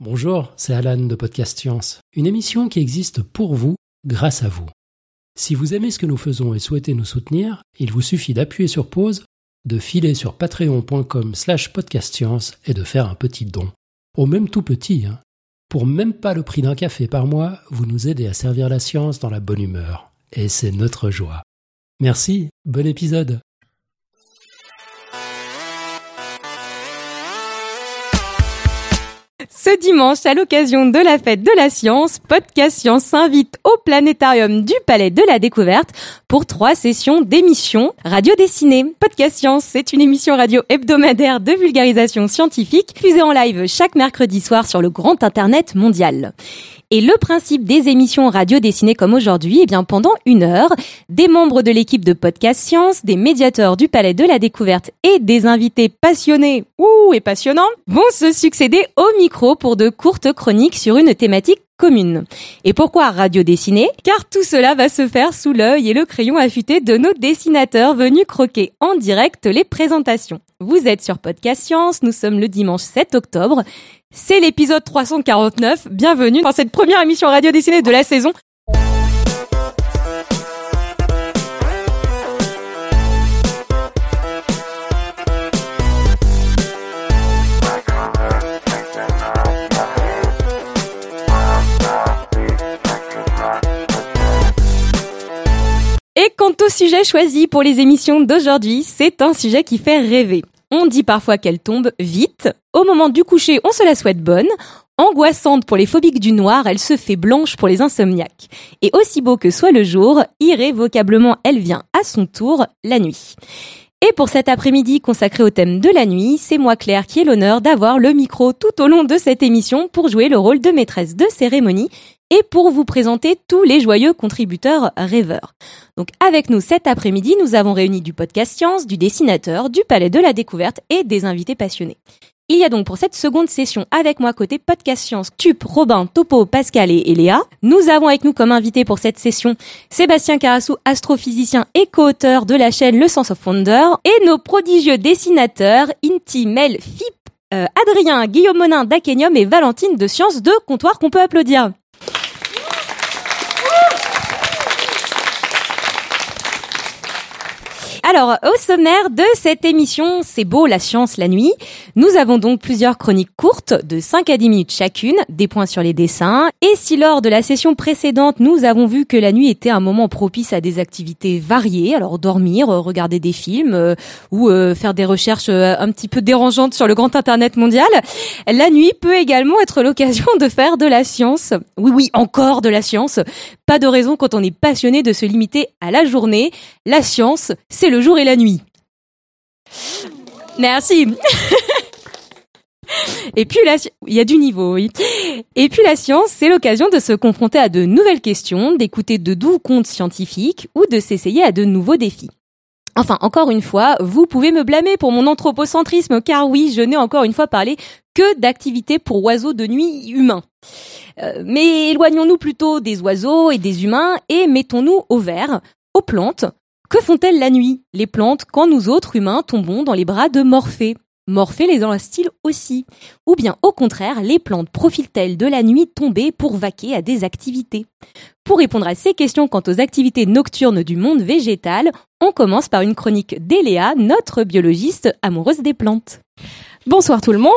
Bonjour, c'est Alan de Podcast Science, une émission qui existe pour vous, grâce à vous. Si vous aimez ce que nous faisons et souhaitez nous soutenir, il vous suffit d'appuyer sur pause, de filer sur patreon.com slash podcastscience et de faire un petit don. Au même tout petit, hein. Pour même pas le prix d'un café par mois, vous nous aidez à servir la science dans la bonne humeur. Et c'est notre joie. Merci, bon épisode Ce dimanche, à l'occasion de la fête de la science, Podcast Science s'invite au planétarium du Palais de la Découverte pour trois sessions d'émissions radio dessinée. Podcast Science, c'est une émission radio hebdomadaire de vulgarisation scientifique, fusée en live chaque mercredi soir sur le grand Internet mondial. Et le principe des émissions radio dessinées comme aujourd'hui, eh bien pendant une heure, des membres de l'équipe de Podcast Science, des médiateurs du Palais de la Découverte et des invités passionnés ouh et passionnants vont se succéder au micro pour de courtes chroniques sur une thématique commune. Et pourquoi radio dessinée Car tout cela va se faire sous l'œil et le crayon affûté de nos dessinateurs venus croquer en direct les présentations. Vous êtes sur Podcast Science, nous sommes le dimanche 7 octobre. C'est l'épisode 349. Bienvenue dans cette première émission radio dessinée de la saison. Et quant au sujet choisi pour les émissions d'aujourd'hui, c'est un sujet qui fait rêver. On dit parfois qu'elle tombe vite. Au moment du coucher, on se la souhaite bonne. Angoissante pour les phobiques du noir, elle se fait blanche pour les insomniaques. Et aussi beau que soit le jour, irrévocablement elle vient à son tour la nuit. Et pour cet après-midi consacré au thème de la nuit, c'est moi Claire qui ai l'honneur d'avoir le micro tout au long de cette émission pour jouer le rôle de maîtresse de cérémonie et pour vous présenter tous les joyeux contributeurs rêveurs. Donc avec nous cet après-midi, nous avons réuni du podcast Science, du dessinateur, du Palais de la Découverte et des invités passionnés. Il y a donc pour cette seconde session avec moi côté podcast science Tup, Robin, Topo, Pascal et Eléa. Nous avons avec nous comme invité pour cette session Sébastien Carassou, astrophysicien et co-auteur de la chaîne Le Sense of Wonder et nos prodigieux dessinateurs Inti, Mel, Fip, euh, Adrien, Guillaume Monin d'Akenium et Valentine de Science de Comptoir qu'on peut applaudir. Alors, au sommaire de cette émission, c'est beau la science la nuit. Nous avons donc plusieurs chroniques courtes de 5 à 10 minutes chacune, des points sur les dessins. Et si lors de la session précédente, nous avons vu que la nuit était un moment propice à des activités variées, alors dormir, euh, regarder des films euh, ou euh, faire des recherches un petit peu dérangeantes sur le grand internet mondial, la nuit peut également être l'occasion de faire de la science. Oui, oui, encore de la science. Pas de raison quand on est passionné de se limiter à la journée. La science, c'est le jour et la nuit. Merci. Et puis la, il y a du niveau, oui. Et puis la science, c'est l'occasion de se confronter à de nouvelles questions, d'écouter de doux contes scientifiques ou de s'essayer à de nouveaux défis. Enfin, encore une fois, vous pouvez me blâmer pour mon anthropocentrisme, car oui, je n'ai encore une fois parlé que d'activités pour oiseaux de nuit humains. Euh, mais éloignons-nous plutôt des oiseaux et des humains et mettons-nous au vert, aux plantes, que font-elles la nuit, les plantes, quand nous autres humains tombons dans les bras de Morphée Morphée les style aussi. Ou bien au contraire, les plantes profitent-elles de la nuit tombée pour vaquer à des activités? Pour répondre à ces questions quant aux activités nocturnes du monde végétal, on commence par une chronique d'Eléa, notre biologiste amoureuse des plantes. Bonsoir tout le monde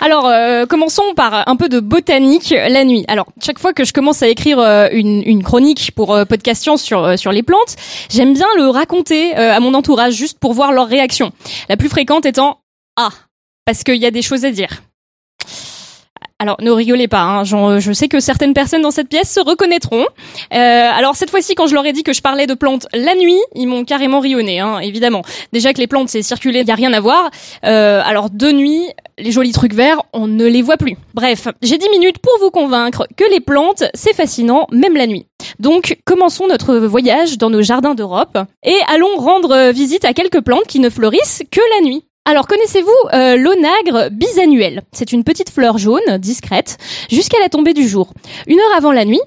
alors, euh, commençons par un peu de botanique la nuit. Alors, chaque fois que je commence à écrire euh, une, chronique pour euh, Podcast Science sur, sur les plantes, j'aime bien le raconter à mon entourage juste pour voir leur réaction. La plus fréquente étant « Ah !» parce qu'il y a des choses à dire. Alors ne rigolez pas, hein, je sais que certaines personnes dans cette pièce se reconnaîtront. Euh, alors cette fois-ci, quand je leur ai dit que je parlais de plantes la nuit, ils m'ont carrément rionné, hein, évidemment. Déjà que les plantes c'est circulé, y a rien à voir. Euh, alors de nuit, les jolis trucs verts, on ne les voit plus. Bref, j'ai 10 minutes pour vous convaincre que les plantes, c'est fascinant, même la nuit. Donc commençons notre voyage dans nos jardins d'Europe et allons rendre visite à quelques plantes qui ne fleurissent que la nuit. Alors connaissez-vous euh, l'onagre bisannuel C'est une petite fleur jaune, discrète, jusqu'à la tombée du jour. Une heure avant la nuit,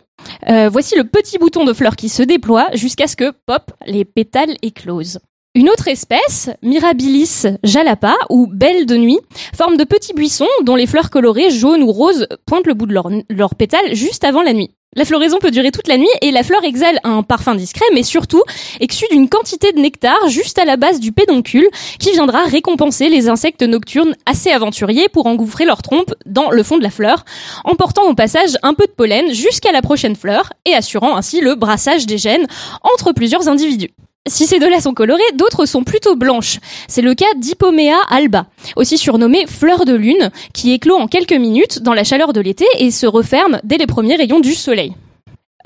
euh, voici le petit bouton de fleur qui se déploie jusqu'à ce que, pop, les pétales éclosent. Une autre espèce, Mirabilis jalapa ou belle de nuit, forme de petits buissons dont les fleurs colorées jaunes ou roses pointent le bout de leurs leur pétales juste avant la nuit. La floraison peut durer toute la nuit et la fleur exhale un parfum discret, mais surtout exsue d'une quantité de nectar juste à la base du pédoncule qui viendra récompenser les insectes nocturnes assez aventuriers pour engouffrer leur trompe dans le fond de la fleur, emportant au passage un peu de pollen jusqu'à la prochaine fleur et assurant ainsi le brassage des gènes entre plusieurs individus. Si ces deux-là sont colorées, d'autres sont plutôt blanches. C'est le cas d'Hypomea alba, aussi surnommée fleur de lune, qui éclot en quelques minutes dans la chaleur de l'été et se referme dès les premiers rayons du soleil.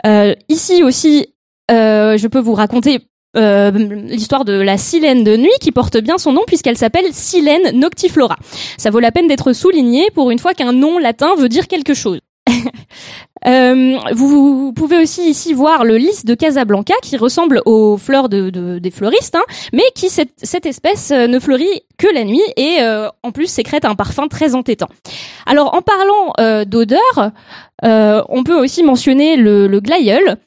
Euh, ici aussi, euh, je peux vous raconter euh, l'histoire de la silène de nuit qui porte bien son nom puisqu'elle s'appelle silène noctiflora. Ça vaut la peine d'être souligné pour une fois qu'un nom latin veut dire quelque chose. Euh, vous, pouvez aussi ici voir le lys de Casablanca qui ressemble aux fleurs de, des fleuristes, hein, mais qui cette, espèce euh, ne fleurit que la nuit et euh, en plus sécrète un parfum très entêtant. Alors en parlant euh, d'odeur, on peut aussi mentionner le, le glaïeul.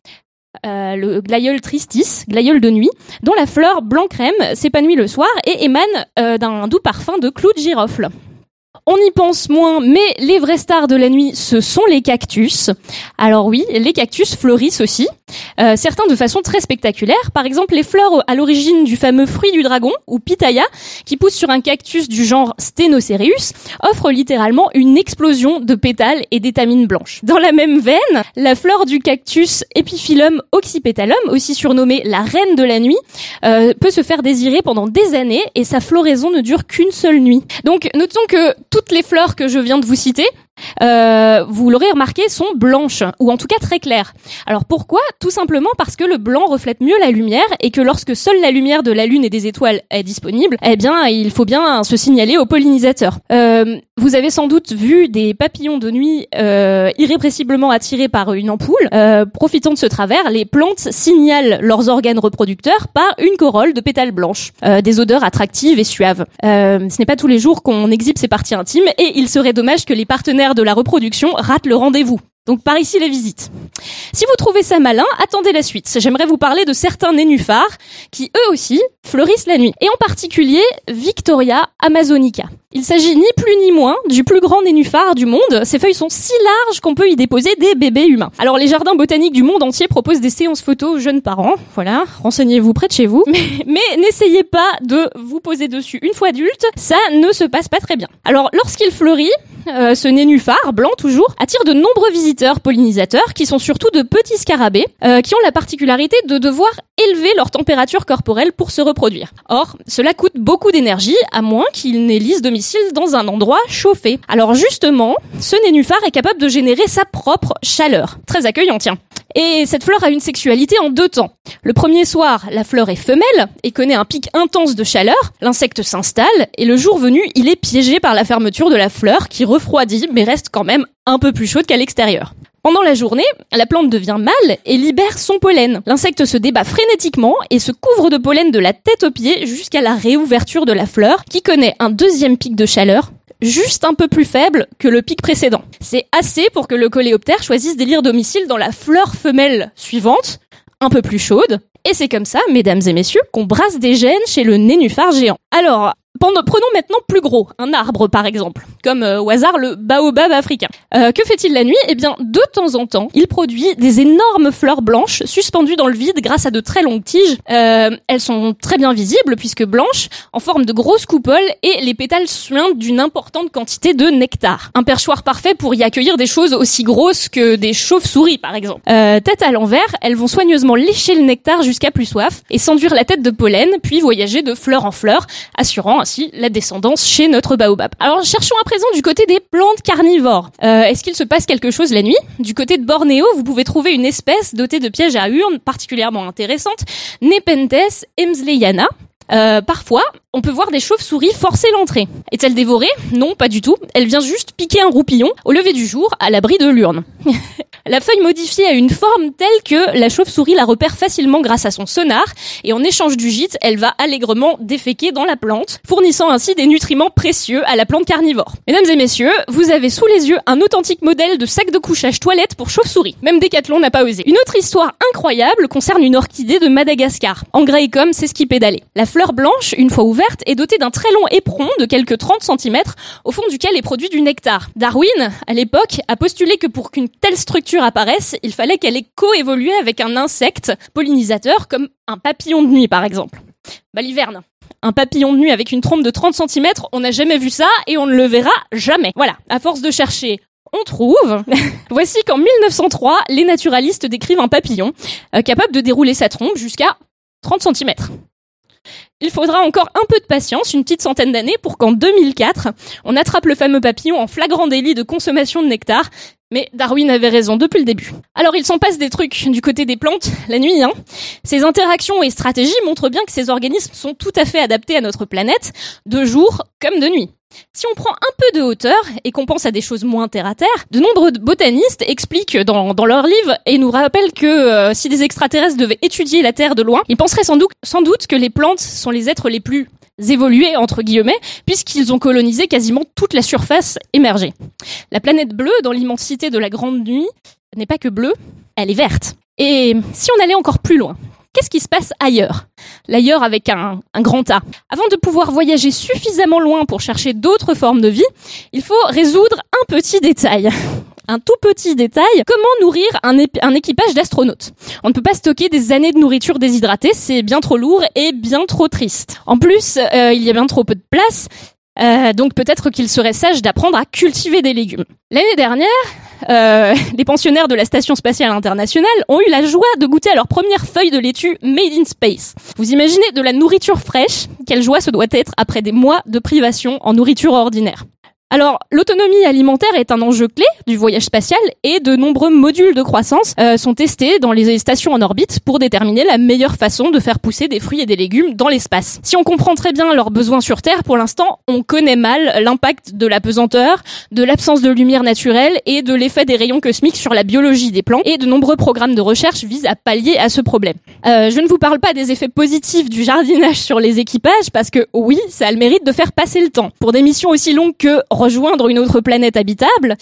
le glaïeul tristis, glaïeul de nuit, dont la fleur blanc crème s'épanouit le soir et émane d'un doux parfum de clous de girofle. On y pense moins, mais les vraies stars de la nuit, ce sont les cactus. Alors oui, les cactus fleurissent aussi, euh, certains de façon très spectaculaire. Par exemple, les fleurs à l'origine du fameux fruit du dragon, ou pitaya, qui pousse sur un cactus du genre Stenocereus, offrent littéralement une explosion de pétales et d'étamines blanches. Dans la même veine, la fleur du cactus Epiphyllum oxypetalum, aussi surnommée la reine de la nuit, euh, peut se faire désirer pendant des années et sa floraison ne dure qu'une seule nuit. Donc notons que toutes les fleurs que je viens de vous citer euh, vous l'aurez remarqué, sont blanches, ou en tout cas très claires. Alors pourquoi? Tout simplement parce que le blanc reflète mieux la lumière et que lorsque seule la lumière de la Lune et des étoiles est disponible, eh bien il faut bien se signaler aux pollinisateurs. Euh, vous avez sans doute vu des papillons de nuit euh, irrépressiblement attirés par une ampoule. Euh, profitant de ce travers, les plantes signalent leurs organes reproducteurs par une corolle de pétales blanches, euh, des odeurs attractives et suaves. Ce n'est pas tous les jours qu'on exhibe ses parties intimes et il serait dommage que les partenaires de la reproduction rate le rendez-vous. Donc par ici les visites. Si vous trouvez ça malin, attendez la suite. J'aimerais vous parler de certains nénuphars qui eux aussi fleurissent la nuit. Et en particulier Victoria amazonica. Il s'agit ni plus ni moins du plus grand nénuphar du monde. Ses feuilles sont si larges qu'on peut y déposer des bébés humains. Alors les jardins botaniques du monde entier proposent des séances photos aux jeunes parents. Voilà, renseignez-vous près de chez vous. Mais, n'essayez pas de vous poser dessus une fois adulte, ça ne se passe pas très bien. Alors lorsqu'il fleurit, euh, ce nénuphar, blanc toujours, attire de nombreux visiteurs pollinisateurs qui sont surtout de petits scarabées euh, qui ont la particularité de devoir élever leur température corporelle pour se reproduire. Or, cela coûte beaucoup d'énergie à moins qu'ils n'élisent dans un endroit chauffé. Alors justement, ce nénuphar est capable de générer sa propre chaleur. Très accueillant, tiens. Et cette fleur a une sexualité en deux temps. Le premier soir, la fleur est femelle et connaît un pic intense de chaleur. L'insecte s'installe et le jour venu, il est piégé par la fermeture de la fleur qui refroidit mais reste quand même un peu plus chaude qu'à l'extérieur. Pendant la journée, la plante devient mâle et libère son pollen. L'insecte se débat frénétiquement et se couvre de pollen de la tête aux pieds jusqu'à la réouverture de la fleur qui connaît un deuxième pic de chaleur juste un peu plus faible que le pic précédent. C'est assez pour que le coléoptère choisisse d'élire domicile dans la fleur femelle suivante, un peu plus chaude. Et c'est comme ça, mesdames et messieurs, qu'on brasse des gènes chez le nénuphar géant. Alors, prenons maintenant plus gros, un arbre par exemple, comme euh, au hasard le baobab africain. Euh, que fait-il la nuit? Eh bien, de temps en temps, il produit des énormes fleurs blanches suspendues dans le vide grâce à de très longues tiges. Euh, elles sont très bien visibles puisque blanches, en forme de grosses coupoles et les pétales suintent d'une importante quantité de nectar. Un perchoir parfait pour y accueillir des choses aussi grosses que des chauves-souris par exemple. tête à l'envers, elles vont soigneusement lécher le nectar jusqu'à plus soif et s'enduire la tête de pollen, puis voyager de fleur en fleur, assurant la descendance chez notre baobab. Alors cherchons à présent du côté des plantes carnivores. Euh, Est-ce qu'il se passe quelque chose la nuit? Du côté de Bornéo, vous pouvez trouver une espèce dotée de pièges à urnes particulièrement intéressante, Nepenthes emsleyana. Euh, parfois, on peut voir des chauves-souris forcer l'entrée. Est-elle dévorée? Non, pas du tout. Elle vient juste piquer un roupillon au lever du jour, à l'abri de l'urne. la feuille modifiée a une forme telle que la chauve-souris la repère facilement grâce à son sonar, et en échange du gîte, elle va allègrement déféquer dans la plante, fournissant ainsi des nutriments précieux à la plante carnivore. Mesdames et messieurs, vous avez sous les yeux un authentique modèle de sac de couchage toilette pour chauve-souris. Même Decathlon n'a pas osé. Une autre histoire incroyable concerne une orchidée de Madagascar. En comme c'est ce qui pédalait. Fleur blanche, une fois ouverte, est dotée d'un très long éperon de quelques 30 cm au fond duquel est produit du nectar. Darwin, à l'époque, a postulé que pour qu'une telle structure apparaisse, il fallait qu'elle ait coévolué avec un insecte pollinisateur comme un papillon de nuit par exemple. Baliverne. Un papillon de nuit avec une trompe de 30 cm, on n'a jamais vu ça et on ne le verra jamais. Voilà, à force de chercher on trouve. Voici qu'en 1903, les naturalistes décrivent un papillon euh, capable de dérouler sa trompe jusqu'à 30 cm. Il faudra encore un peu de patience, une petite centaine d'années, pour qu'en 2004, on attrape le fameux papillon en flagrant délit de consommation de nectar. Mais Darwin avait raison depuis le début. Alors il s'en passe des trucs du côté des plantes, la nuit. Hein. Ces interactions et stratégies montrent bien que ces organismes sont tout à fait adaptés à notre planète, de jour comme de nuit. Si on prend un peu de hauteur et qu'on pense à des choses moins terre à terre, de nombreux botanistes expliquent dans, dans leurs livres et nous rappellent que euh, si des extraterrestres devaient étudier la Terre de loin, ils penseraient sans doute que les plantes sont les êtres les plus évolués entre guillemets puisqu'ils ont colonisé quasiment toute la surface émergée. La planète bleue dans l'immensité de la grande nuit n'est pas que bleue, elle est verte. Et si on allait encore plus loin, qu'est-ce qui se passe ailleurs? L'ailleurs avec un, grand A. Avant de pouvoir voyager suffisamment loin pour chercher d'autres formes de vie, il faut résoudre un petit détail. Un tout petit détail, comment nourrir un, un équipage d'astronautes? On ne peut pas stocker des années de nourriture déshydratée, c'est bien trop lourd et bien trop triste. En plus, euh, il y a bien trop peu de place, euh, donc peut-être qu'il serait sage d'apprendre à cultiver des légumes. L'année dernière, euh, les pensionnaires de la Station spatiale internationale ont eu la joie de goûter à leur première feuille de laitue Made in Space. Vous imaginez de la nourriture fraîche Quelle joie ce doit être après des mois de privation en nourriture ordinaire. Alors, l'autonomie alimentaire est un enjeu clé du voyage spatial et de nombreux modules de croissance euh, sont testés dans les stations en orbite pour déterminer la meilleure façon de faire pousser des fruits et des légumes dans l'espace. Si on comprend très bien leurs besoins sur Terre, pour l'instant, on connaît mal l'impact de la pesanteur, de l'absence de lumière naturelle et de l'effet des rayons cosmiques sur la biologie des plants et de nombreux programmes de recherche visent à pallier à ce problème. Euh, je ne vous parle pas des effets positifs du jardinage sur les équipages parce que oui, ça a le mérite de faire passer le temps. Pour des missions aussi longues que rejoindre une autre planète habitable,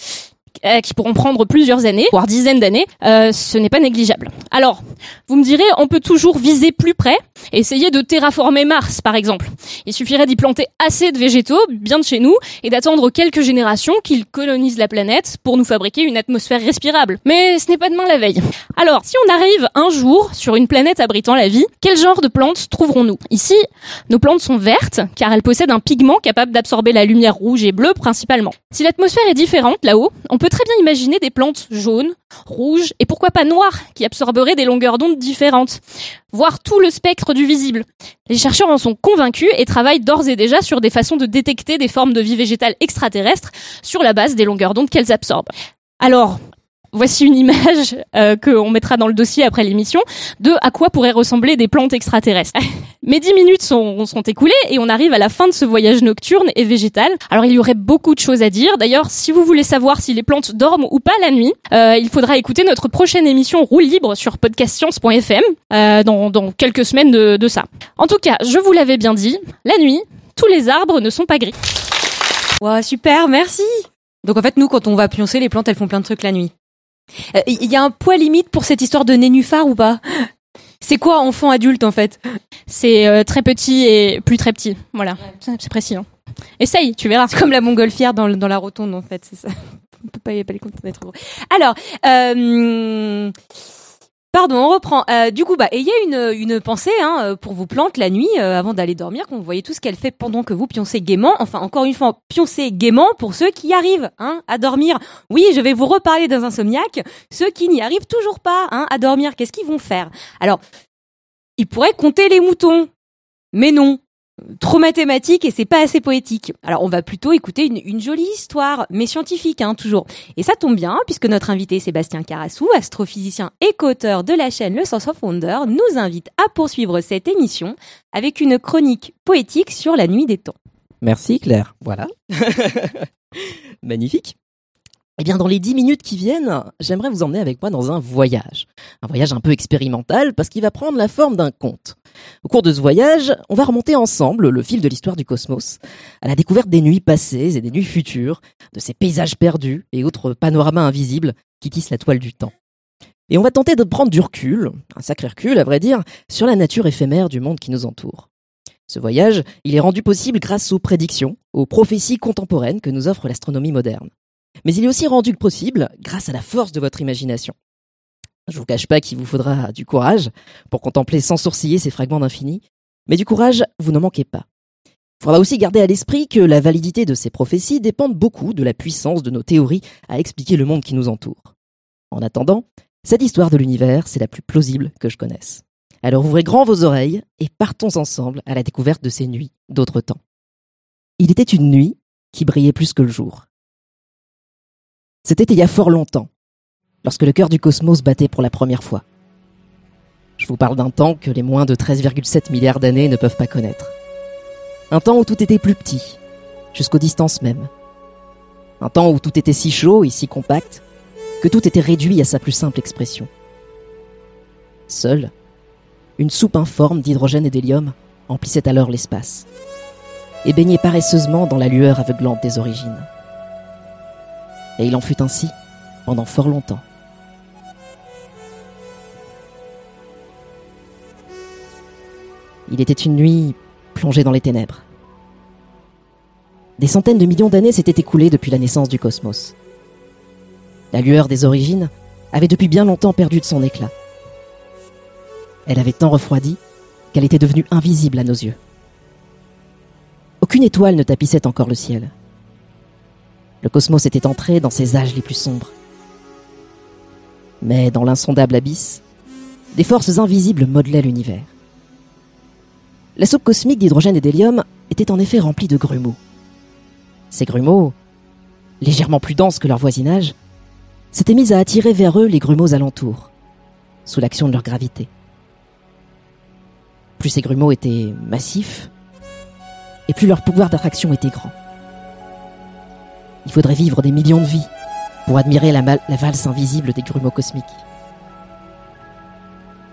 euh, qui pourront prendre plusieurs années, voire dizaines d'années, euh, ce n'est pas négligeable. Alors, vous me direz, on peut toujours viser plus près, essayer de terraformer Mars, par exemple. Il suffirait d'y planter assez de végétaux, bien de chez nous, et d'attendre quelques générations qu'ils colonisent la planète pour nous fabriquer une atmosphère respirable. Mais ce n'est pas demain la veille. Alors, si on arrive un jour sur une planète abritant la vie, quel genre de plantes trouverons-nous? Ici, nos plantes sont vertes, car elles possèdent un pigment capable d'absorber la lumière rouge et bleue principalement. Si l'atmosphère est différente là-haut, on peut très bien imaginer des plantes jaunes, rouges et pourquoi pas noires qui absorberaient des longueurs d'onde différentes, voire tout le spectre du visible. Les chercheurs en sont convaincus et travaillent d'ores et déjà sur des façons de détecter des formes de vie végétale extraterrestres sur la base des longueurs d'onde qu'elles absorbent. Alors, Voici une image euh, qu'on mettra dans le dossier après l'émission de à quoi pourraient ressembler des plantes extraterrestres. Mes dix minutes sont, sont écoulées et on arrive à la fin de ce voyage nocturne et végétal. Alors il y aurait beaucoup de choses à dire. D'ailleurs, si vous voulez savoir si les plantes dorment ou pas la nuit, euh, il faudra écouter notre prochaine émission Roue libre sur podcastscience.fm euh, dans, dans quelques semaines de, de ça. En tout cas, je vous l'avais bien dit, la nuit, tous les arbres ne sont pas gris. Wow, super, merci. Donc en fait, nous, quand on va pioncer, les plantes, elles font plein de trucs la nuit. Il y a un poids limite pour cette histoire de nénuphar ou pas? C'est quoi enfant adulte en fait? C'est euh, très petit et plus très petit. Voilà, c'est précis. Hein. Essaye, tu verras. C'est comme la montgolfière dans, dans la rotonde en fait, c'est ça. On peut pas y comptes d'être gros. Alors, euh, Pardon, on reprend. Euh, du coup, bah, ayez une, une pensée hein, pour vos plantes la nuit, euh, avant d'aller dormir, vous voyez tout ce qu'elle fait pendant que vous pioncez gaiement. Enfin, encore une fois, pioncez gaiement pour ceux qui arrivent hein, à dormir. Oui, je vais vous reparler d'un insomniaque. Ceux qui n'y arrivent toujours pas hein, à dormir, qu'est-ce qu'ils vont faire? Alors, ils pourraient compter les moutons. Mais non, trop mathématique et c'est pas assez poétique. Alors on va plutôt écouter une, jolie histoire, mais scientifique hein, toujours. Et ça tombe bien puisque notre invité Sébastien Carassou, astrophysicien et co-auteur de la chaîne Le Sens of Wonder, nous invite à poursuivre cette émission avec une chronique poétique sur la nuit des temps. Merci Claire. Voilà. Magnifique. Eh bien, dans les dix minutes qui viennent, j'aimerais vous emmener avec moi dans un voyage. Un voyage un peu expérimental parce qu'il va prendre la forme d'un conte. Au cours de ce voyage, on va remonter ensemble le fil de l'histoire du cosmos, à la découverte des nuits passées et des nuits futures, de ces paysages perdus et autres panoramas invisibles qui tissent la toile du temps. Et on va tenter de prendre du recul, un sacré recul à vrai dire, sur la nature éphémère du monde qui nous entoure. Ce voyage, il est rendu possible grâce aux prédictions, aux prophéties contemporaines que nous offre l'astronomie moderne. Mais il est aussi rendu possible grâce à la force de votre imagination. Je vous cache pas qu'il vous faudra du courage pour contempler sans sourciller ces fragments d'infini, mais du courage, vous n'en manquez pas. Il faudra aussi garder à l'esprit que la validité de ces prophéties dépend beaucoup de la puissance de nos théories à expliquer le monde qui nous entoure. En attendant, cette histoire de l'univers, c'est la plus plausible que je connaisse. Alors ouvrez grand vos oreilles et partons ensemble à la découverte de ces nuits d'autres temps. Il était une nuit qui brillait plus que le jour. C'était il y a fort longtemps, lorsque le cœur du cosmos battait pour la première fois. Je vous parle d'un temps que les moins de 13,7 milliards d'années ne peuvent pas connaître. Un temps où tout était plus petit, jusqu'aux distances mêmes. Un temps où tout était si chaud et si compact que tout était réduit à sa plus simple expression. Seul, une soupe informe d'hydrogène et d'hélium emplissait alors l'espace et baignait paresseusement dans la lueur aveuglante des origines. Et il en fut ainsi pendant fort longtemps. Il était une nuit plongée dans les ténèbres. Des centaines de millions d'années s'étaient écoulées depuis la naissance du cosmos. La lueur des origines avait depuis bien longtemps perdu de son éclat. Elle avait tant refroidi qu'elle était devenue invisible à nos yeux. Aucune étoile ne tapissait encore le ciel. Le cosmos était entré dans ses âges les plus sombres. Mais dans l'insondable abysse, des forces invisibles modelaient l'univers. La soupe cosmique d'hydrogène et d'hélium était en effet remplie de grumeaux. Ces grumeaux, légèrement plus denses que leur voisinage, s'étaient mis à attirer vers eux les grumeaux alentours, sous l'action de leur gravité. Plus ces grumeaux étaient massifs, et plus leur pouvoir d'attraction était grand. Il faudrait vivre des millions de vies pour admirer la, valse invisible des grumeaux cosmiques.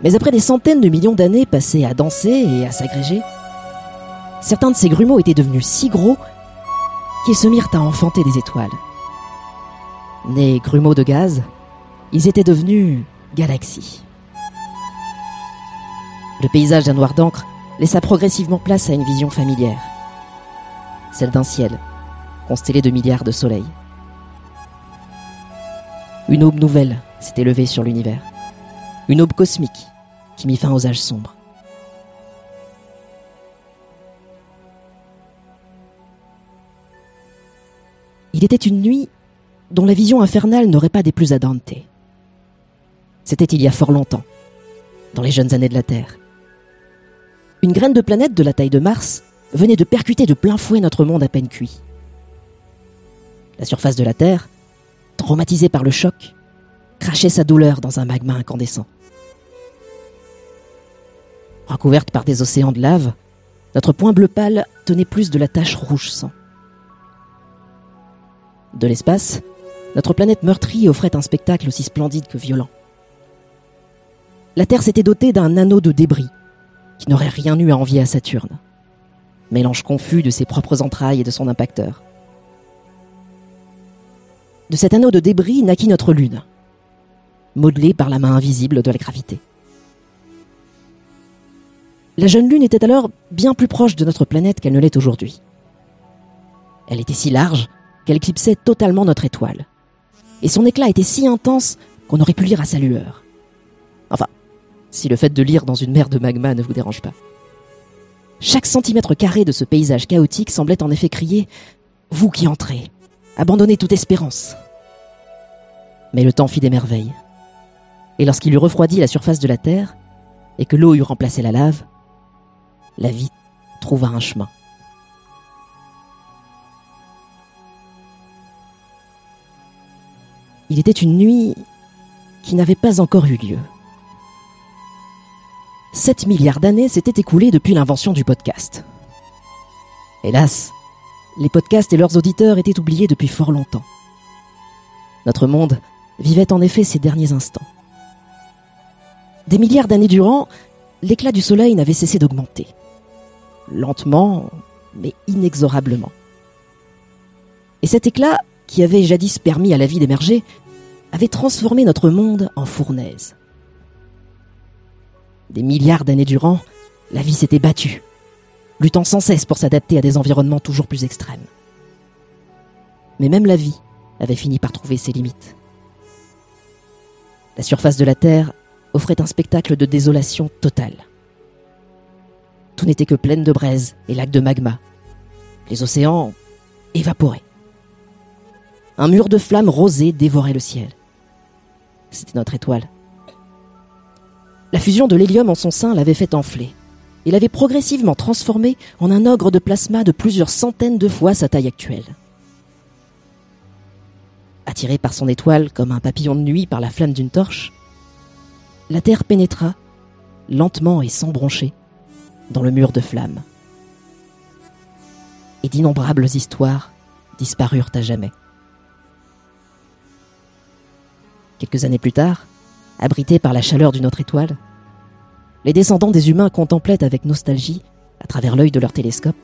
Mais après des centaines de millions d'années passées à danser et à s'agréger, certains de ces grumeaux étaient devenus si gros qu'ils se mirent à enfanter des étoiles. Nés grumeaux de gaz, ils étaient devenus galaxies le paysage d'un noir d'encre laissa progressivement place à une vision familière. Celle d'un ciel, constellé de milliards de soleils. Une aube nouvelle s'était levée sur l'univers. Une aube cosmique qui mit fin aux âges sombres. Il était une nuit dont la vision infernale n'aurait pas des plus à C'était il y a fort longtemps, dans les jeunes années de la Terre une graine de planète de la taille de Mars venait de percuter de plein fouet notre monde à peine cuit. La surface de la Terre, traumatisée par le choc, crachait sa douleur dans un magma incandescent. Recouverte par des océans de lave, notre point bleu pâle tenait plus de la tache rouge sang. De l'espace, notre planète meurtrie offrait un spectacle aussi splendide que violent. La Terre s'était dotée d'un anneau de débris qui n'aurait rien eu à envier à Saturne. Mélange confus de ses propres entrailles et de son impacteur. De cet anneau de débris naquit notre Lune, modelée par la main invisible de la gravité. La jeune Lune était alors bien plus proche de notre planète qu'elle ne l'est aujourd'hui. Elle était si large qu'elle éclipsait totalement notre étoile. Et son éclat était si intense qu'on aurait pu lire à sa lueur. Enfin, si le fait de lire dans une mer de magma ne vous dérange pas. Chaque centimètre carré de ce paysage chaotique semblait en effet crier ⁇ Vous qui entrez, abandonnez toute espérance !⁇ Mais le temps fit des merveilles. Et lorsqu'il eut refroidi la surface de la Terre, et que l'eau eut remplacé la lave, la vie trouva un chemin. Il était une nuit qui n'avait pas encore eu lieu. 7 milliards d'années s'étaient écoulées depuis l'invention du podcast. Hélas, les podcasts et leurs auditeurs étaient oubliés depuis fort longtemps. Notre monde vivait en effet ses derniers instants. Des milliards d'années durant, l'éclat du soleil n'avait cessé d'augmenter. Lentement, mais inexorablement. Et cet éclat, qui avait jadis permis à la vie d'émerger, avait transformé notre monde en fournaise. Des milliards d'années durant, la vie s'était battue. Luttant sans cesse pour s'adapter à des environnements toujours plus extrêmes. Mais même la vie avait fini par trouver ses limites. La surface de la Terre offrait un spectacle de désolation totale. Tout n'était que plaine de braise et lacs de magma. Les océans évaporés. Un mur de flammes rosées dévorait le ciel. C'était notre étoile. La fusion de l'hélium en son sein l'avait fait enfler. Il avait progressivement transformé en un ogre de plasma de plusieurs centaines de fois sa taille actuelle. Attiré par son étoile comme un papillon de nuit par la flamme d'une torche, la Terre pénétra, lentement et sans broncher, dans le mur de flammes. Et d'innombrables histoires disparurent à jamais. Quelques années plus tard, abrités par la chaleur d'une autre étoile, les descendants des humains contemplaient avec nostalgie, à travers l'œil de leur télescope,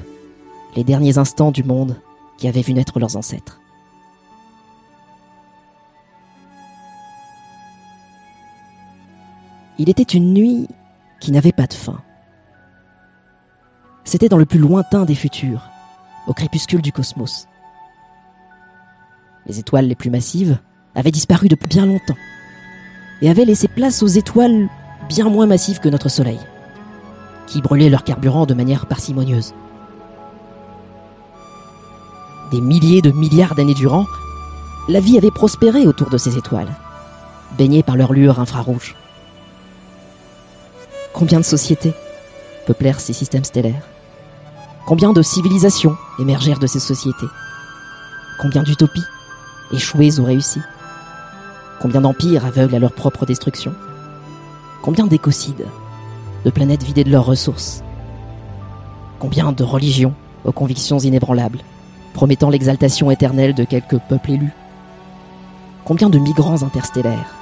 les derniers instants du monde qui avait vu naître leurs ancêtres. Il était une nuit qui n'avait pas de fin. C'était dans le plus lointain des futurs, au crépuscule du cosmos. Les étoiles les plus massives avaient disparu depuis bien longtemps et avaient laissé place aux étoiles bien moins massives que notre Soleil, qui brûlaient leur carburant de manière parcimonieuse. Des milliers de milliards d'années durant, la vie avait prospéré autour de ces étoiles, baignées par leur lueur infrarouge. Combien de sociétés peuplèrent ces systèmes stellaires? Combien de civilisations émergèrent de ces sociétés? Combien d'utopies, échouées ou réussies? Combien d'empires aveugles à leur propre destruction? Combien d'écocides De planètes vidées de leurs ressources? Combien de religions aux convictions inébranlables, promettant l'exaltation éternelle de quelques peuples élus? Combien de migrants interstellaires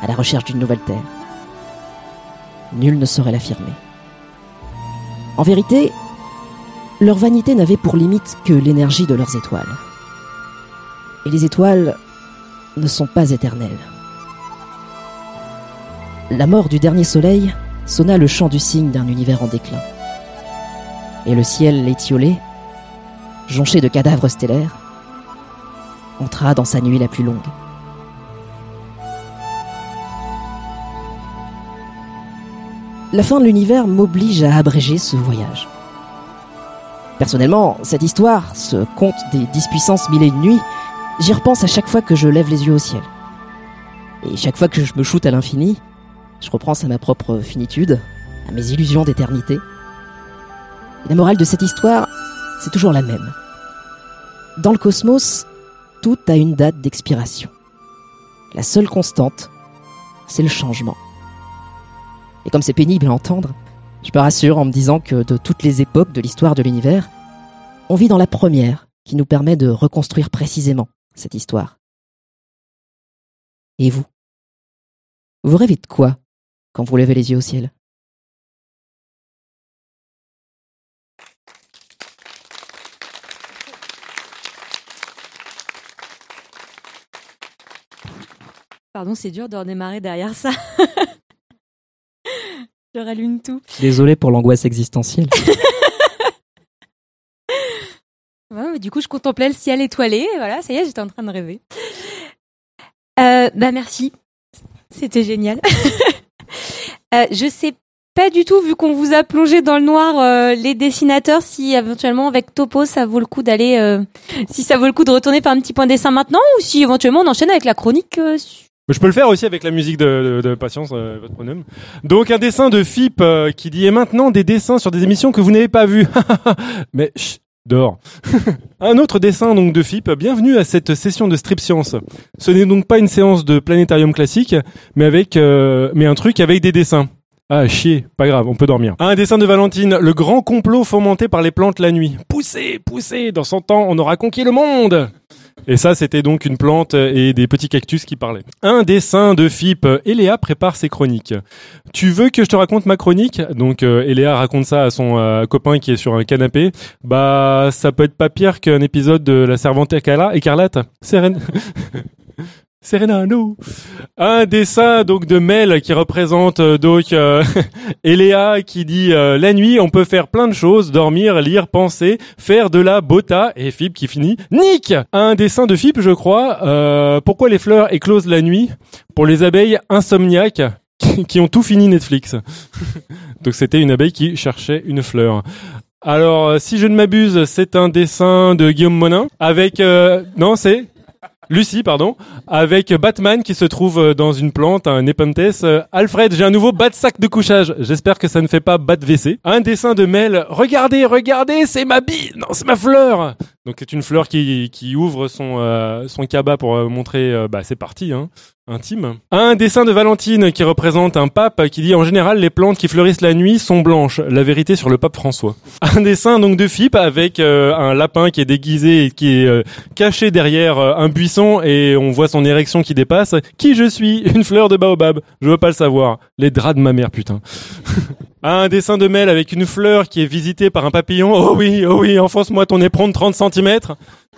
à la recherche d'une nouvelle Terre? Nul ne saurait l'affirmer. En vérité, leur vanité n'avait pour limite que l'énergie de leurs étoiles. Et les étoiles ne sont pas éternelles. La mort du dernier soleil sonna le chant du cygne d'un univers en déclin. Et le ciel étiolé, jonché de cadavres stellaires, entra dans sa nuit la plus longue. La fin de l'univers m'oblige à abréger ce voyage. Personnellement, cette histoire, ce conte des dix puissances mille et une nuits, j'y repense à chaque fois que je lève les yeux au ciel. Et chaque fois que je me shoote à l'infini, je repense à ma propre finitude, à mes illusions d'éternité. La morale de cette histoire, c'est toujours la même. Dans le cosmos, tout a une date d'expiration. La seule constante, c'est le changement. Et comme c'est pénible à entendre, je me rassure en me disant que de toutes les époques de l'histoire de l'univers, on vit dans la première qui nous permet de reconstruire précisément cette histoire. Et vous? Vous rêvez de quoi? Quand vous levez les yeux au ciel Pardon, c'est dur de redémarrer derrière ça. Je rallume tout. Désolé pour l'angoisse existentielle. Ouais, du coup, je contemplais le ciel étoilé. Et voilà, ça y est, j'étais en train de rêver. Euh, bah merci, c'était génial. euh, je sais pas du tout, vu qu'on vous a plongé dans le noir, euh, les dessinateurs, si éventuellement avec Topo, ça vaut le coup d'aller, euh, si ça vaut le coup de retourner faire un petit point dessin maintenant, ou si éventuellement on enchaîne avec la chronique. euh, Je peux le faire aussi avec la musique de, de, Patience, euh, votre bonhomme. Donc un dessin de FIP qui dit et maintenant des dessins sur des émissions que vous n'avez pas vues. Mais dehors. un autre dessin donc de FIP. Bienvenue à cette session de Strip Science. Ce n'est donc pas une séance de planétarium classique, mais avec euh, mais un truc avec des dessins. Ah chier, pas grave, on peut dormir. Un dessin de Valentine, le grand complot fomenté par les plantes la nuit. Poussez, poussez, dans son temps, on aura conquis le monde. Et ça, c'était donc une plante et des petits cactus qui parlaient. Un dessin de FIP. Eléa prépare ses chroniques. Tu veux que je te raconte ma chronique? Donc, euh, Eléa raconte ça à son euh, copain qui est sur un canapé. Bah, ça peut être pas pire qu'un épisode de La Servante écarla- écarlate. Sérène. Serenano. Un dessin donc de Mel qui représente euh, donc euh, Eléa qui dit euh, la nuit on peut faire plein de choses, dormir, lire, penser, faire de la bota et Fib qui finit Nick. Un dessin de Fib je crois. Euh, pourquoi les fleurs éclosent la nuit? Pour les abeilles insomniaques qui- ont tout fini Netflix. donc c'était une abeille qui cherchait une fleur. Alors, euh, si je ne m'abuse, c'est un dessin de Guillaume Monin avec non, c'est Lucie, pardon, avec Batman qui se trouve euh, dans une plante, un Nepenthes. Euh, Alfred, j'ai un nouveau bat sac de couchage. J'espère que ça ne fait pas bat WC. Un dessin de Mel. Regardez, regardez, c'est ma bille. Non, c'est ma fleur. Donc c'est une fleur qui, qui ouvre son euh, son cabas pour euh, montrer bah c'est parti hein, intime. Un dessin de Valentine qui représente un pape qui dit en général les plantes qui fleurissent la nuit sont blanches. La vérité sur le pape François. Un dessin donc de Philippe avec euh, un lapin qui est déguisé et qui est euh, caché derrière euh, un buisson et on voit son érection qui dépasse. Qui je suis? Une fleur de baobab. Je veux pas le savoir. Les draps de ma mère putain. Un dessin de Mel avec une fleur qui est visitée par un papillon. Oh oui, oh oui, enfonce-moi ton éperon de 30 cm.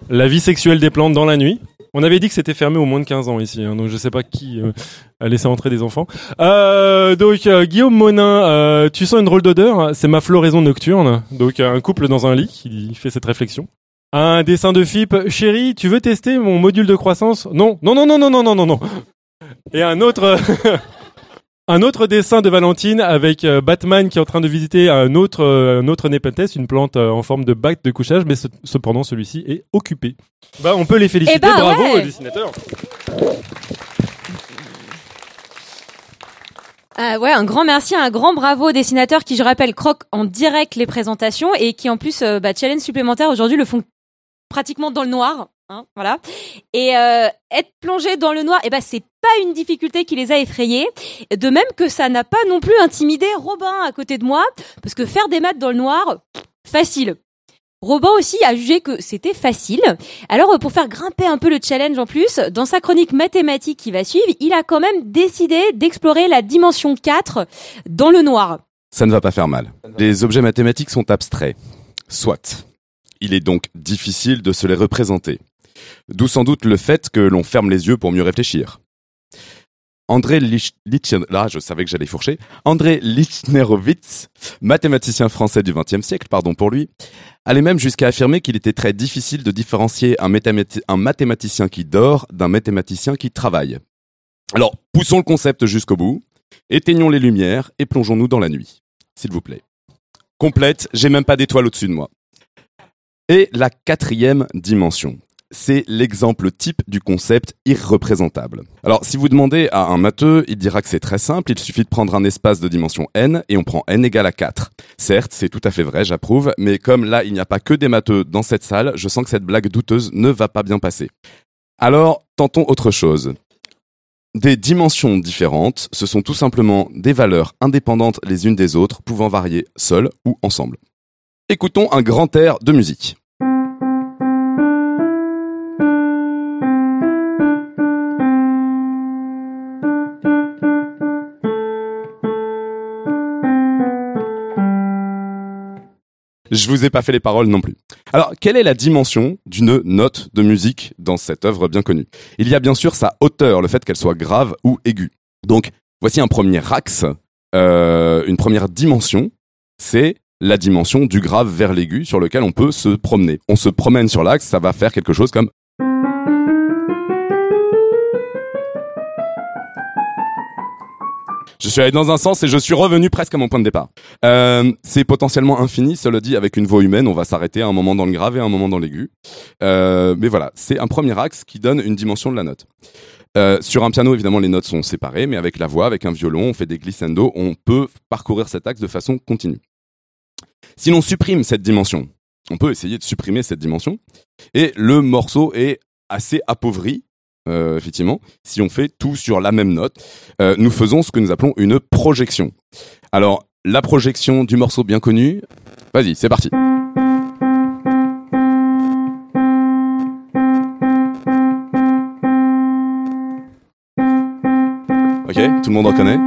La vie sexuelle des plantes dans la nuit. On avait dit que c'était fermé au moins de 15 ans ici, hein, donc je sais pas qui euh, a laissé entrer des enfants. Euh, donc euh, Guillaume Monin, euh, tu sens une drôle d'odeur C'est ma floraison nocturne. Donc euh, un couple dans un lit qui fait cette réflexion. Un dessin de FIP, chérie, tu veux tester mon module de croissance? Non. Non, non, non, non, non, non, non, non. Et un autre. Un autre dessin de Valentine avec euh, Batman qui est en train de visiter un autre, euh, un autre Nepenthes, une plante euh, en forme de bac de couchage, mais ce- cependant celui-ci est occupé. Bah, on peut les féliciter. Eh ben, Bravo ouais. aux dessinateurs. Ah ouais, un grand merci, un grand bravo aux dessinateurs qui, je rappelle, croquent en direct les présentations et qui en plus, euh, bah, challenge supplémentaire aujourd'hui le font pratiquement dans le noir. Hein, voilà. Et euh, être plongé dans le noir, eh ben c'est pas une difficulté qui les a effrayés. De même que ça n'a pas non plus intimidé Robin à côté de moi, parce que faire des maths dans le noir, facile. Robin aussi a jugé que c'était facile. Alors euh, pour faire grimper un peu le challenge en plus, dans sa chronique mathématique qui va suivre, il a quand même décidé d'explorer la dimension 4 dans le noir. Ça ne va pas faire mal. Les objets mathématiques sont abstraits. Soit. Il est donc difficile de se les représenter. D'où sans doute le fait que l'on ferme les yeux pour mieux réfléchir. André Lichnerowitz, mathématicien français du XXe siècle, pardon pour lui, allait même jusqu'à affirmer qu'il était très difficile de différencier un, un mathématicien qui dort d'un mathématicien qui travaille. Alors, poussons le concept jusqu'au bout, éteignons les lumières et plongeons-nous dans la nuit, s'il vous plaît. Complète, j'ai même pas d'étoile au-dessus de moi. Et la quatrième dimension. C'est l'exemple type du concept irreprésentable. Alors, si vous demandez à un matheux, il dira que c'est très simple, il suffit de prendre un espace de dimension n et on prend n égale à 4. Certes, c'est tout à fait vrai, j'approuve, mais comme là, il n'y a pas que des matheux dans cette salle, je sens que cette blague douteuse ne va pas bien passer. Alors, tentons autre chose. Des dimensions différentes, ce sont tout simplement des valeurs indépendantes les unes des autres, pouvant varier seules ou ensemble. Écoutons un grand air de musique. Je vous ai pas fait les paroles non plus. Alors, quelle est la dimension d'une note de musique dans cette œuvre bien connue? Il y a bien sûr sa hauteur, le fait qu'elle soit grave ou aiguë. Donc, voici un premier axe, euh, une première dimension, c'est la dimension du grave vers l'aigu sur lequel on peut se promener. On se promène sur l'axe, ça va faire quelque chose comme Je suis allé dans un sens et je suis revenu presque à mon point de départ. Euh, c'est potentiellement infini, cela dit, avec une voix humaine, on va s'arrêter à un moment dans le grave et à un moment dans l'aigu. Euh, mais voilà, c'est un premier axe qui donne une dimension de la note. Euh, sur un piano, évidemment, les notes sont séparées, mais avec la voix, avec un violon, on fait des glissando, on peut parcourir cet axe de façon continue. Si l'on supprime cette dimension, on peut essayer de supprimer cette dimension, et le morceau est assez appauvri, euh, effectivement, si on fait tout sur la même note. Euh, nous faisons ce que nous appelons une projection. Alors, la projection du morceau bien connu, vas-y, c'est parti. Ok, tout le monde reconnaît?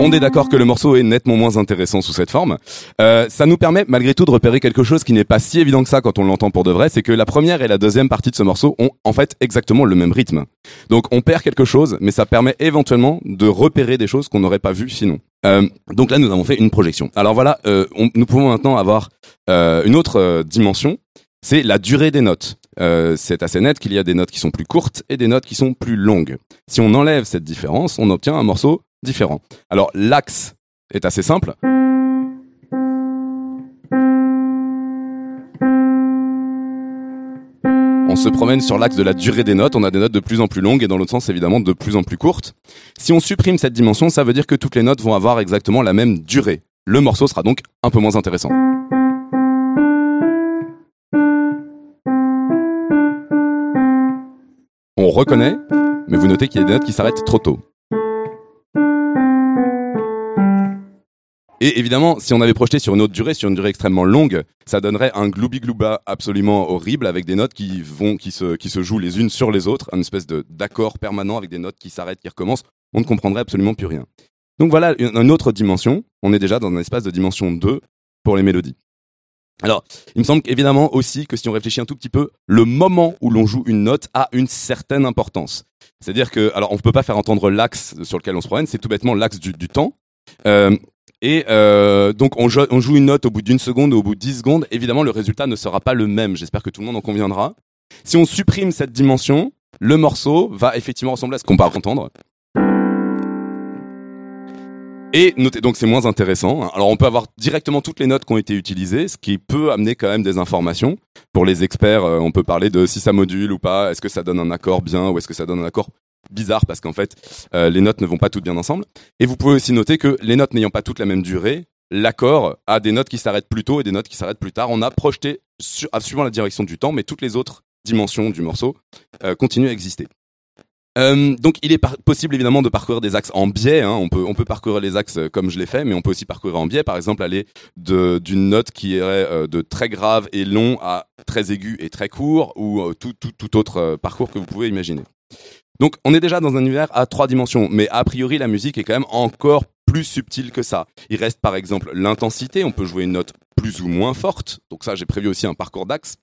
On est d'accord que le morceau est nettement moins intéressant sous cette forme. Euh, ça nous permet malgré tout de repérer quelque chose qui n'est pas si évident que ça quand on l'entend pour de vrai, c'est que la première et la deuxième partie de ce morceau ont en fait exactement le même rythme. Donc on perd quelque chose, mais ça permet éventuellement de repérer des choses qu'on n'aurait pas vues sinon. Euh, donc là, nous avons fait une projection. Alors voilà, euh, nous pouvons maintenant avoir euh, une autre euh, dimension, c'est la durée des notes. Euh, c'est assez net qu'il y a des notes qui sont plus courtes et des notes qui sont plus longues. Si on enlève cette différence, on obtient un morceau différent. Alors l'axe est assez simple. On se promène sur l'axe de la durée des notes, on a des notes de plus en plus longues et dans l'autre sens évidemment de plus en plus courtes. Si on supprime cette dimension, ça veut dire que toutes les notes vont avoir exactement la même durée. Le morceau sera donc un peu moins intéressant. On reconnaît, mais vous notez qu'il y a des notes qui s'arrêtent trop tôt. Et évidemment, si on avait projeté sur une autre durée, sur une durée extrêmement longue, ça donnerait un gloubi-glouba absolument horrible avec des notes qui vont, qui se, qui se jouent les unes sur les autres, une espèce de d'accord permanent avec des notes qui s'arrêtent, qui recommencent. On ne comprendrait absolument plus rien. Donc voilà une, autre dimension. On est déjà dans un espace de dimension 2 pour les mélodies. Alors, il me semble évidemment aussi que si on réfléchit un tout petit peu, le moment où l'on joue une note a une certaine importance. C'est-à-dire que, alors on ne peut pas faire entendre l'axe sur lequel on se promène, c'est tout bêtement l'axe du, du temps. Euh, et euh, donc on joue, une note au bout d'une seconde au bout de 10 secondes. Évidemment, le résultat ne sera pas le même. J'espère que tout le monde en conviendra. Si on supprime cette dimension, le morceau va effectivement ressembler à ce qu'on va entendre. Et notez donc c'est moins intéressant. hein. Alors on peut avoir directement toutes les notes qui ont été utilisées, ce qui peut amener quand même des informations. Pour les experts, euh, on peut parler de si ça module ou pas, est-ce que ça donne un accord bien ou est-ce que ça donne un accord bizarre parce qu'en fait euh, les notes ne vont pas toutes bien ensemble. Et vous pouvez aussi noter que les notes n'ayant pas toutes la même durée, l'accord a des notes qui s'arrêtent plus tôt et des notes qui s'arrêtent plus tard. On a projeté ah, suivant la direction du temps, mais toutes les autres dimensions du morceau euh, continuent à exister. Euh, donc il est possible évidemment de parcourir des axes en biais. hein. On peut on peut parcourir les axes comme je l'ai fait, mais on peut aussi parcourir en biais. Par exemple, aller d'une note qui irait de très grave et long à très aigu et très court, ou tout tout tout autre parcours que vous pouvez imaginer. Donc on est déjà dans un univers à trois dimensions, mais a priori la musique est quand même encore plus subtile que ça. Il reste par exemple l'intensité. On peut jouer une note plus ou moins forte. Donc ça, j'ai prévu aussi un parcours d'axes.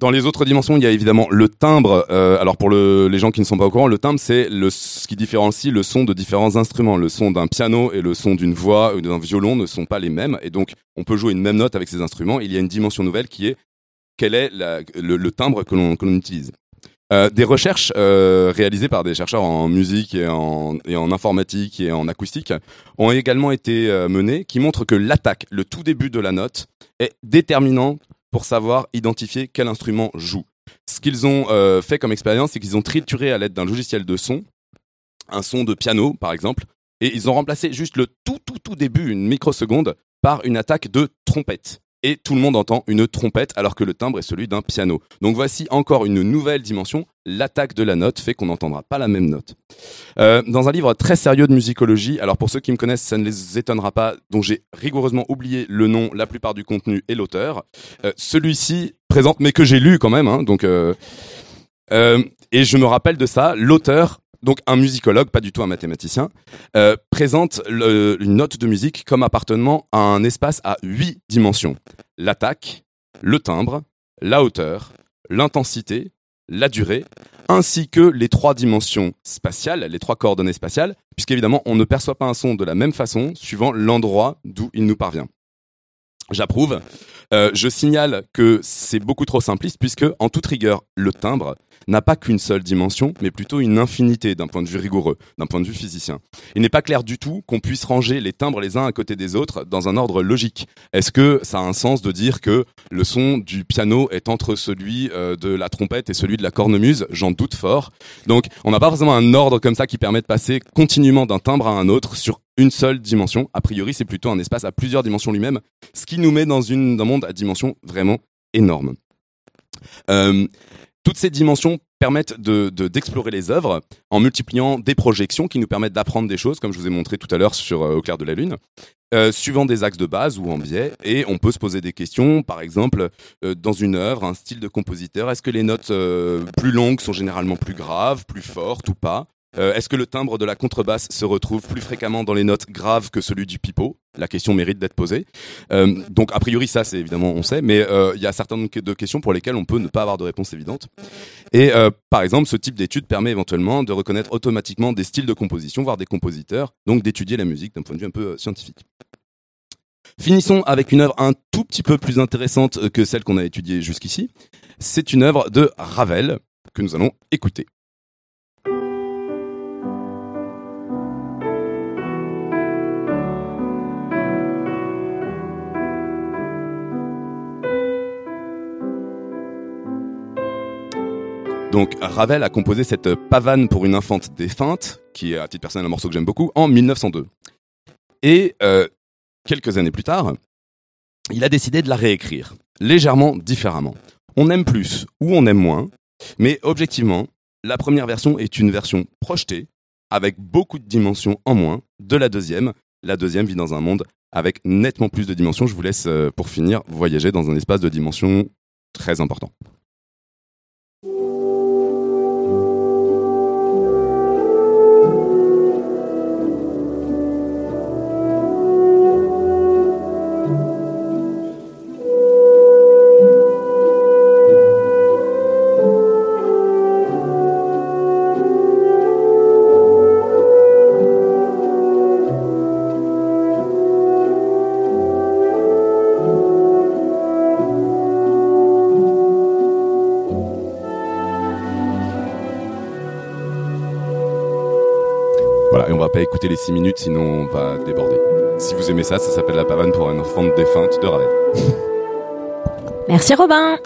Dans les autres dimensions, il y a évidemment le timbre. Euh, alors pour le- les gens qui ne sont pas au courant, le timbre c'est ce qui différencie le son de différents instruments. Le son d'un piano et le son d'une voix ou d'un violon ne sont pas les mêmes, et donc on peut jouer une même note avec ces instruments. Il y a une dimension nouvelle qui est quel est le, timbre que l'on utilise. Euh, des recherches euh, réalisées par des chercheurs en musique et en, informatique et en acoustique ont également été menées qui montrent que l'attaque, le tout début de la note, est déterminant pour savoir identifier quel instrument joue. Ce qu'ils ont euh, fait comme expérience, c'est qu'ils ont trituré à l'aide d'un logiciel de son, un son de piano par exemple, et ils ont remplacé juste le tout tout tout début, une microseconde, par une attaque de trompette. Et tout le monde entend une trompette alors que le timbre est celui d'un piano. Donc voici encore une nouvelle dimension. L'attaque de la note fait qu'on n'entendra pas la même note. Euh, dans un livre très sérieux de musicologie, alors pour ceux qui me connaissent, ça ne les étonnera pas, dont j'ai rigoureusement oublié le nom, la plupart du contenu et l'auteur. Euh, Celui-ci présente, mais que j'ai lu quand même, hein, donc euh, et je me rappelle de ça. L'auteur, donc un musicologue, pas du tout un mathématicien, euh, présente une note de musique comme appartenant à un espace à huit dimensions l'attaque, le timbre, la hauteur, l'intensité, la durée, ainsi que les trois dimensions spatiales, les trois coordonnées spatiales, puisqu'évidemment on ne perçoit pas un son de la même façon suivant l'endroit d'où il nous parvient. J'approuve. Euh, je signale que c'est beaucoup trop simpliste puisque, en toute rigueur, le timbre n'a pas qu'une seule dimension, mais plutôt une infinité d'un point de vue rigoureux, d'un point de vue physicien. Il n'est pas clair du tout qu'on puisse ranger les timbres les uns à côté des autres dans un ordre logique. Est-ce que ça a un sens de dire que le son du piano est entre celui euh, de la trompette et celui de la cornemuse? J'en doute fort. Donc, on n'a pas forcément un ordre comme ça qui permet de passer continuellement d'un timbre à un autre sur une seule dimension. A priori, c'est plutôt un espace à plusieurs dimensions lui-même, ce qui nous met dans une, un monde à dimension vraiment énorme. Euh, toutes ces dimensions permettent de, de- d'explorer les œuvres en multipliant des projections qui nous permettent d'apprendre des choses, comme je vous ai montré tout à l'heure sur euh, Au clair de la lune. euh, suivant des axes de base ou en biais, et on peut se poser des questions, par exemple, dans une œuvre, un style de compositeur, est-ce que les notes plus longues sont généralement plus graves, plus fortes ou pas? Euh, Est-ce que le timbre de la contrebasse se retrouve plus fréquemment dans les notes graves que celui du pipeau? La question mérite d'être posée. Euh, donc a priori ça c'est évidemment on sait, mais euh, il y a certaines de questions pour lesquelles on peut ne pas avoir de réponse évidente. Et par exemple, ce type d'étude permet éventuellement de reconnaître automatiquement des styles de composition, voire des compositeurs, donc d'étudier la musique d'un point de vue un peu scientifique. Finissons avec une œuvre un tout petit peu plus intéressante que celle qu'on a étudiée jusqu'ici. C'est une œuvre de Ravel que nous allons écouter. Donc Ravel a composé cette pavane pour une infante défunte, qui est à titre personnel un morceau que j'aime beaucoup, en 1902. Et euh, quelques années plus tard, il a décidé de la réécrire, légèrement différemment. On aime plus ou on aime moins, mais objectivement, la première version est une version projetée, avec beaucoup de dimensions en moins, de la deuxième. La deuxième vit dans un monde avec nettement plus de dimensions. Je vous laisse, euh, pour finir, voyager dans un espace de dimensions très important. Pas écouter les 6 minutes, sinon on va déborder. Si vous aimez ça, ça s'appelle La pavane pour un enfant de défunte de Ravel. Merci Robin.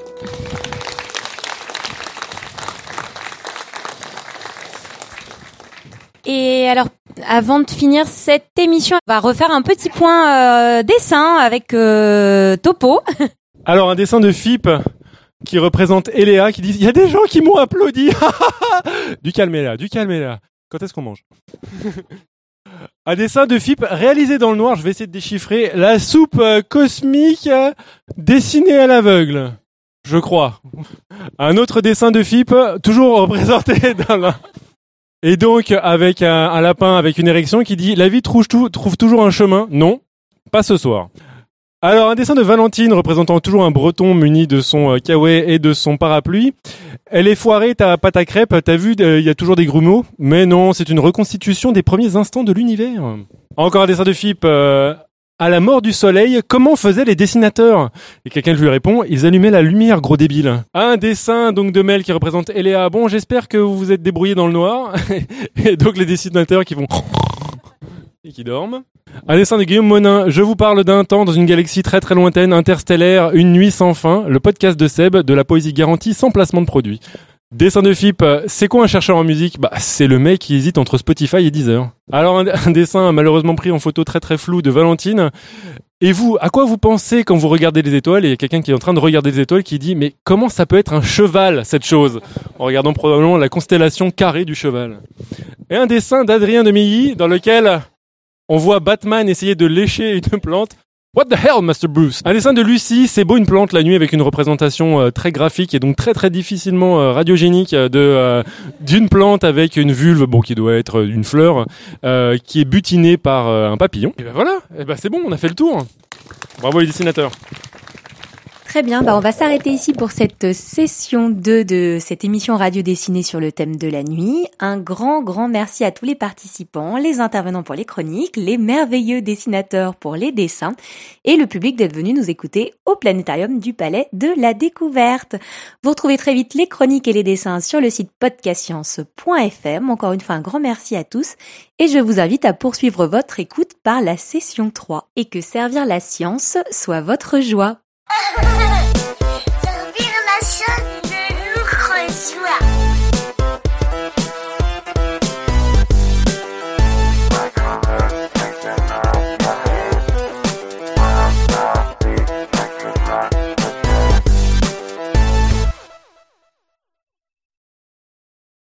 Et alors, avant de finir cette émission, on va refaire un petit point euh, dessin avec euh, Topo. Alors un dessin de Philippe qui représente Eléa qui dit il y a des gens qui m'ont applaudi. du calme Eléa, du calme Eléa. Quand est-ce qu'on mange Un dessin de Philippe réalisé dans le noir, je vais essayer de déchiffrer la soupe euh, cosmique euh, dessinée à l'aveugle. Je crois. Un autre dessin de Philippe, toujours représenté dans la... Et donc, avec un, lapin avec une érection qui dit La vie trouve toujours un chemin. Non, pas ce soir. Alors, un dessin de Valentine représentant toujours un breton muni de son euh, kawaii et de son parapluie. Elle est foirée, ta pâte à crêpes, t'as vu, euh, il y a toujours des grumeaux. Mais non, c'est une reconstitution des premiers instants de l'univers. Encore un dessin de Philippe. euh, à la mort du soleil, comment faisaient les dessinateurs? Et quelqu'un lui répond, ils allumaient la lumière, gros débile. Un dessin donc de Mel qui représente Eléa. Bon, j'espère que vous vous êtes débrouillés dans le noir. Et donc les dessinateurs qui vont et qui dorment. Un dessin de Guillaume Monin. Je vous parle d'un temps dans une galaxie très très lointaine, interstellaire, une nuit sans fin. Le podcast de Seb, de la poésie garantie sans placement de produit. Dessin de euh, c'est quoi un chercheur en musique? Bah, c'est le mec qui hésite entre Spotify et Deezer. Alors un, dessin malheureusement pris en photo très très floue de Valentine. Et vous, à quoi vous pensez quand vous regardez les étoiles? Et il y a quelqu'un qui est en train de regarder les étoiles qui dit mais comment ça peut être un cheval cette chose? En regardant probablement la constellation carrée du cheval. Et un dessin d'Adrien de Milly dans lequel on voit Batman essayer de lécher une plante. What the hell, Master Bruce? Un dessin de Lucie, c'est beau une plante la nuit avec une représentation euh, très graphique et donc très très difficilement euh, radiogénique euh, d'une plante avec une vulve, bon qui doit être une fleur, qui est butinée par un papillon. Et ben voilà, et ben c'est bon, on a fait le tour. Bravo les dessinateurs. Très bien, bah on va s'arrêter ici pour cette session 2 de cette émission radio dessinée sur le thème de la nuit. Un grand, grand merci à tous les participants, les intervenants pour les chroniques, les merveilleux dessinateurs pour les dessins et le public d'être venu nous écouter au planétarium du Palais de la Découverte. Vous retrouvez très vite les chroniques et les dessins sur le site podcastscience.fm. Encore une fois, un grand merci à tous et je vous invite à poursuivre votre écoute par la session 3 et que servir la science soit votre joie. 哈哈哈哈哈哈怎男生真好笑呀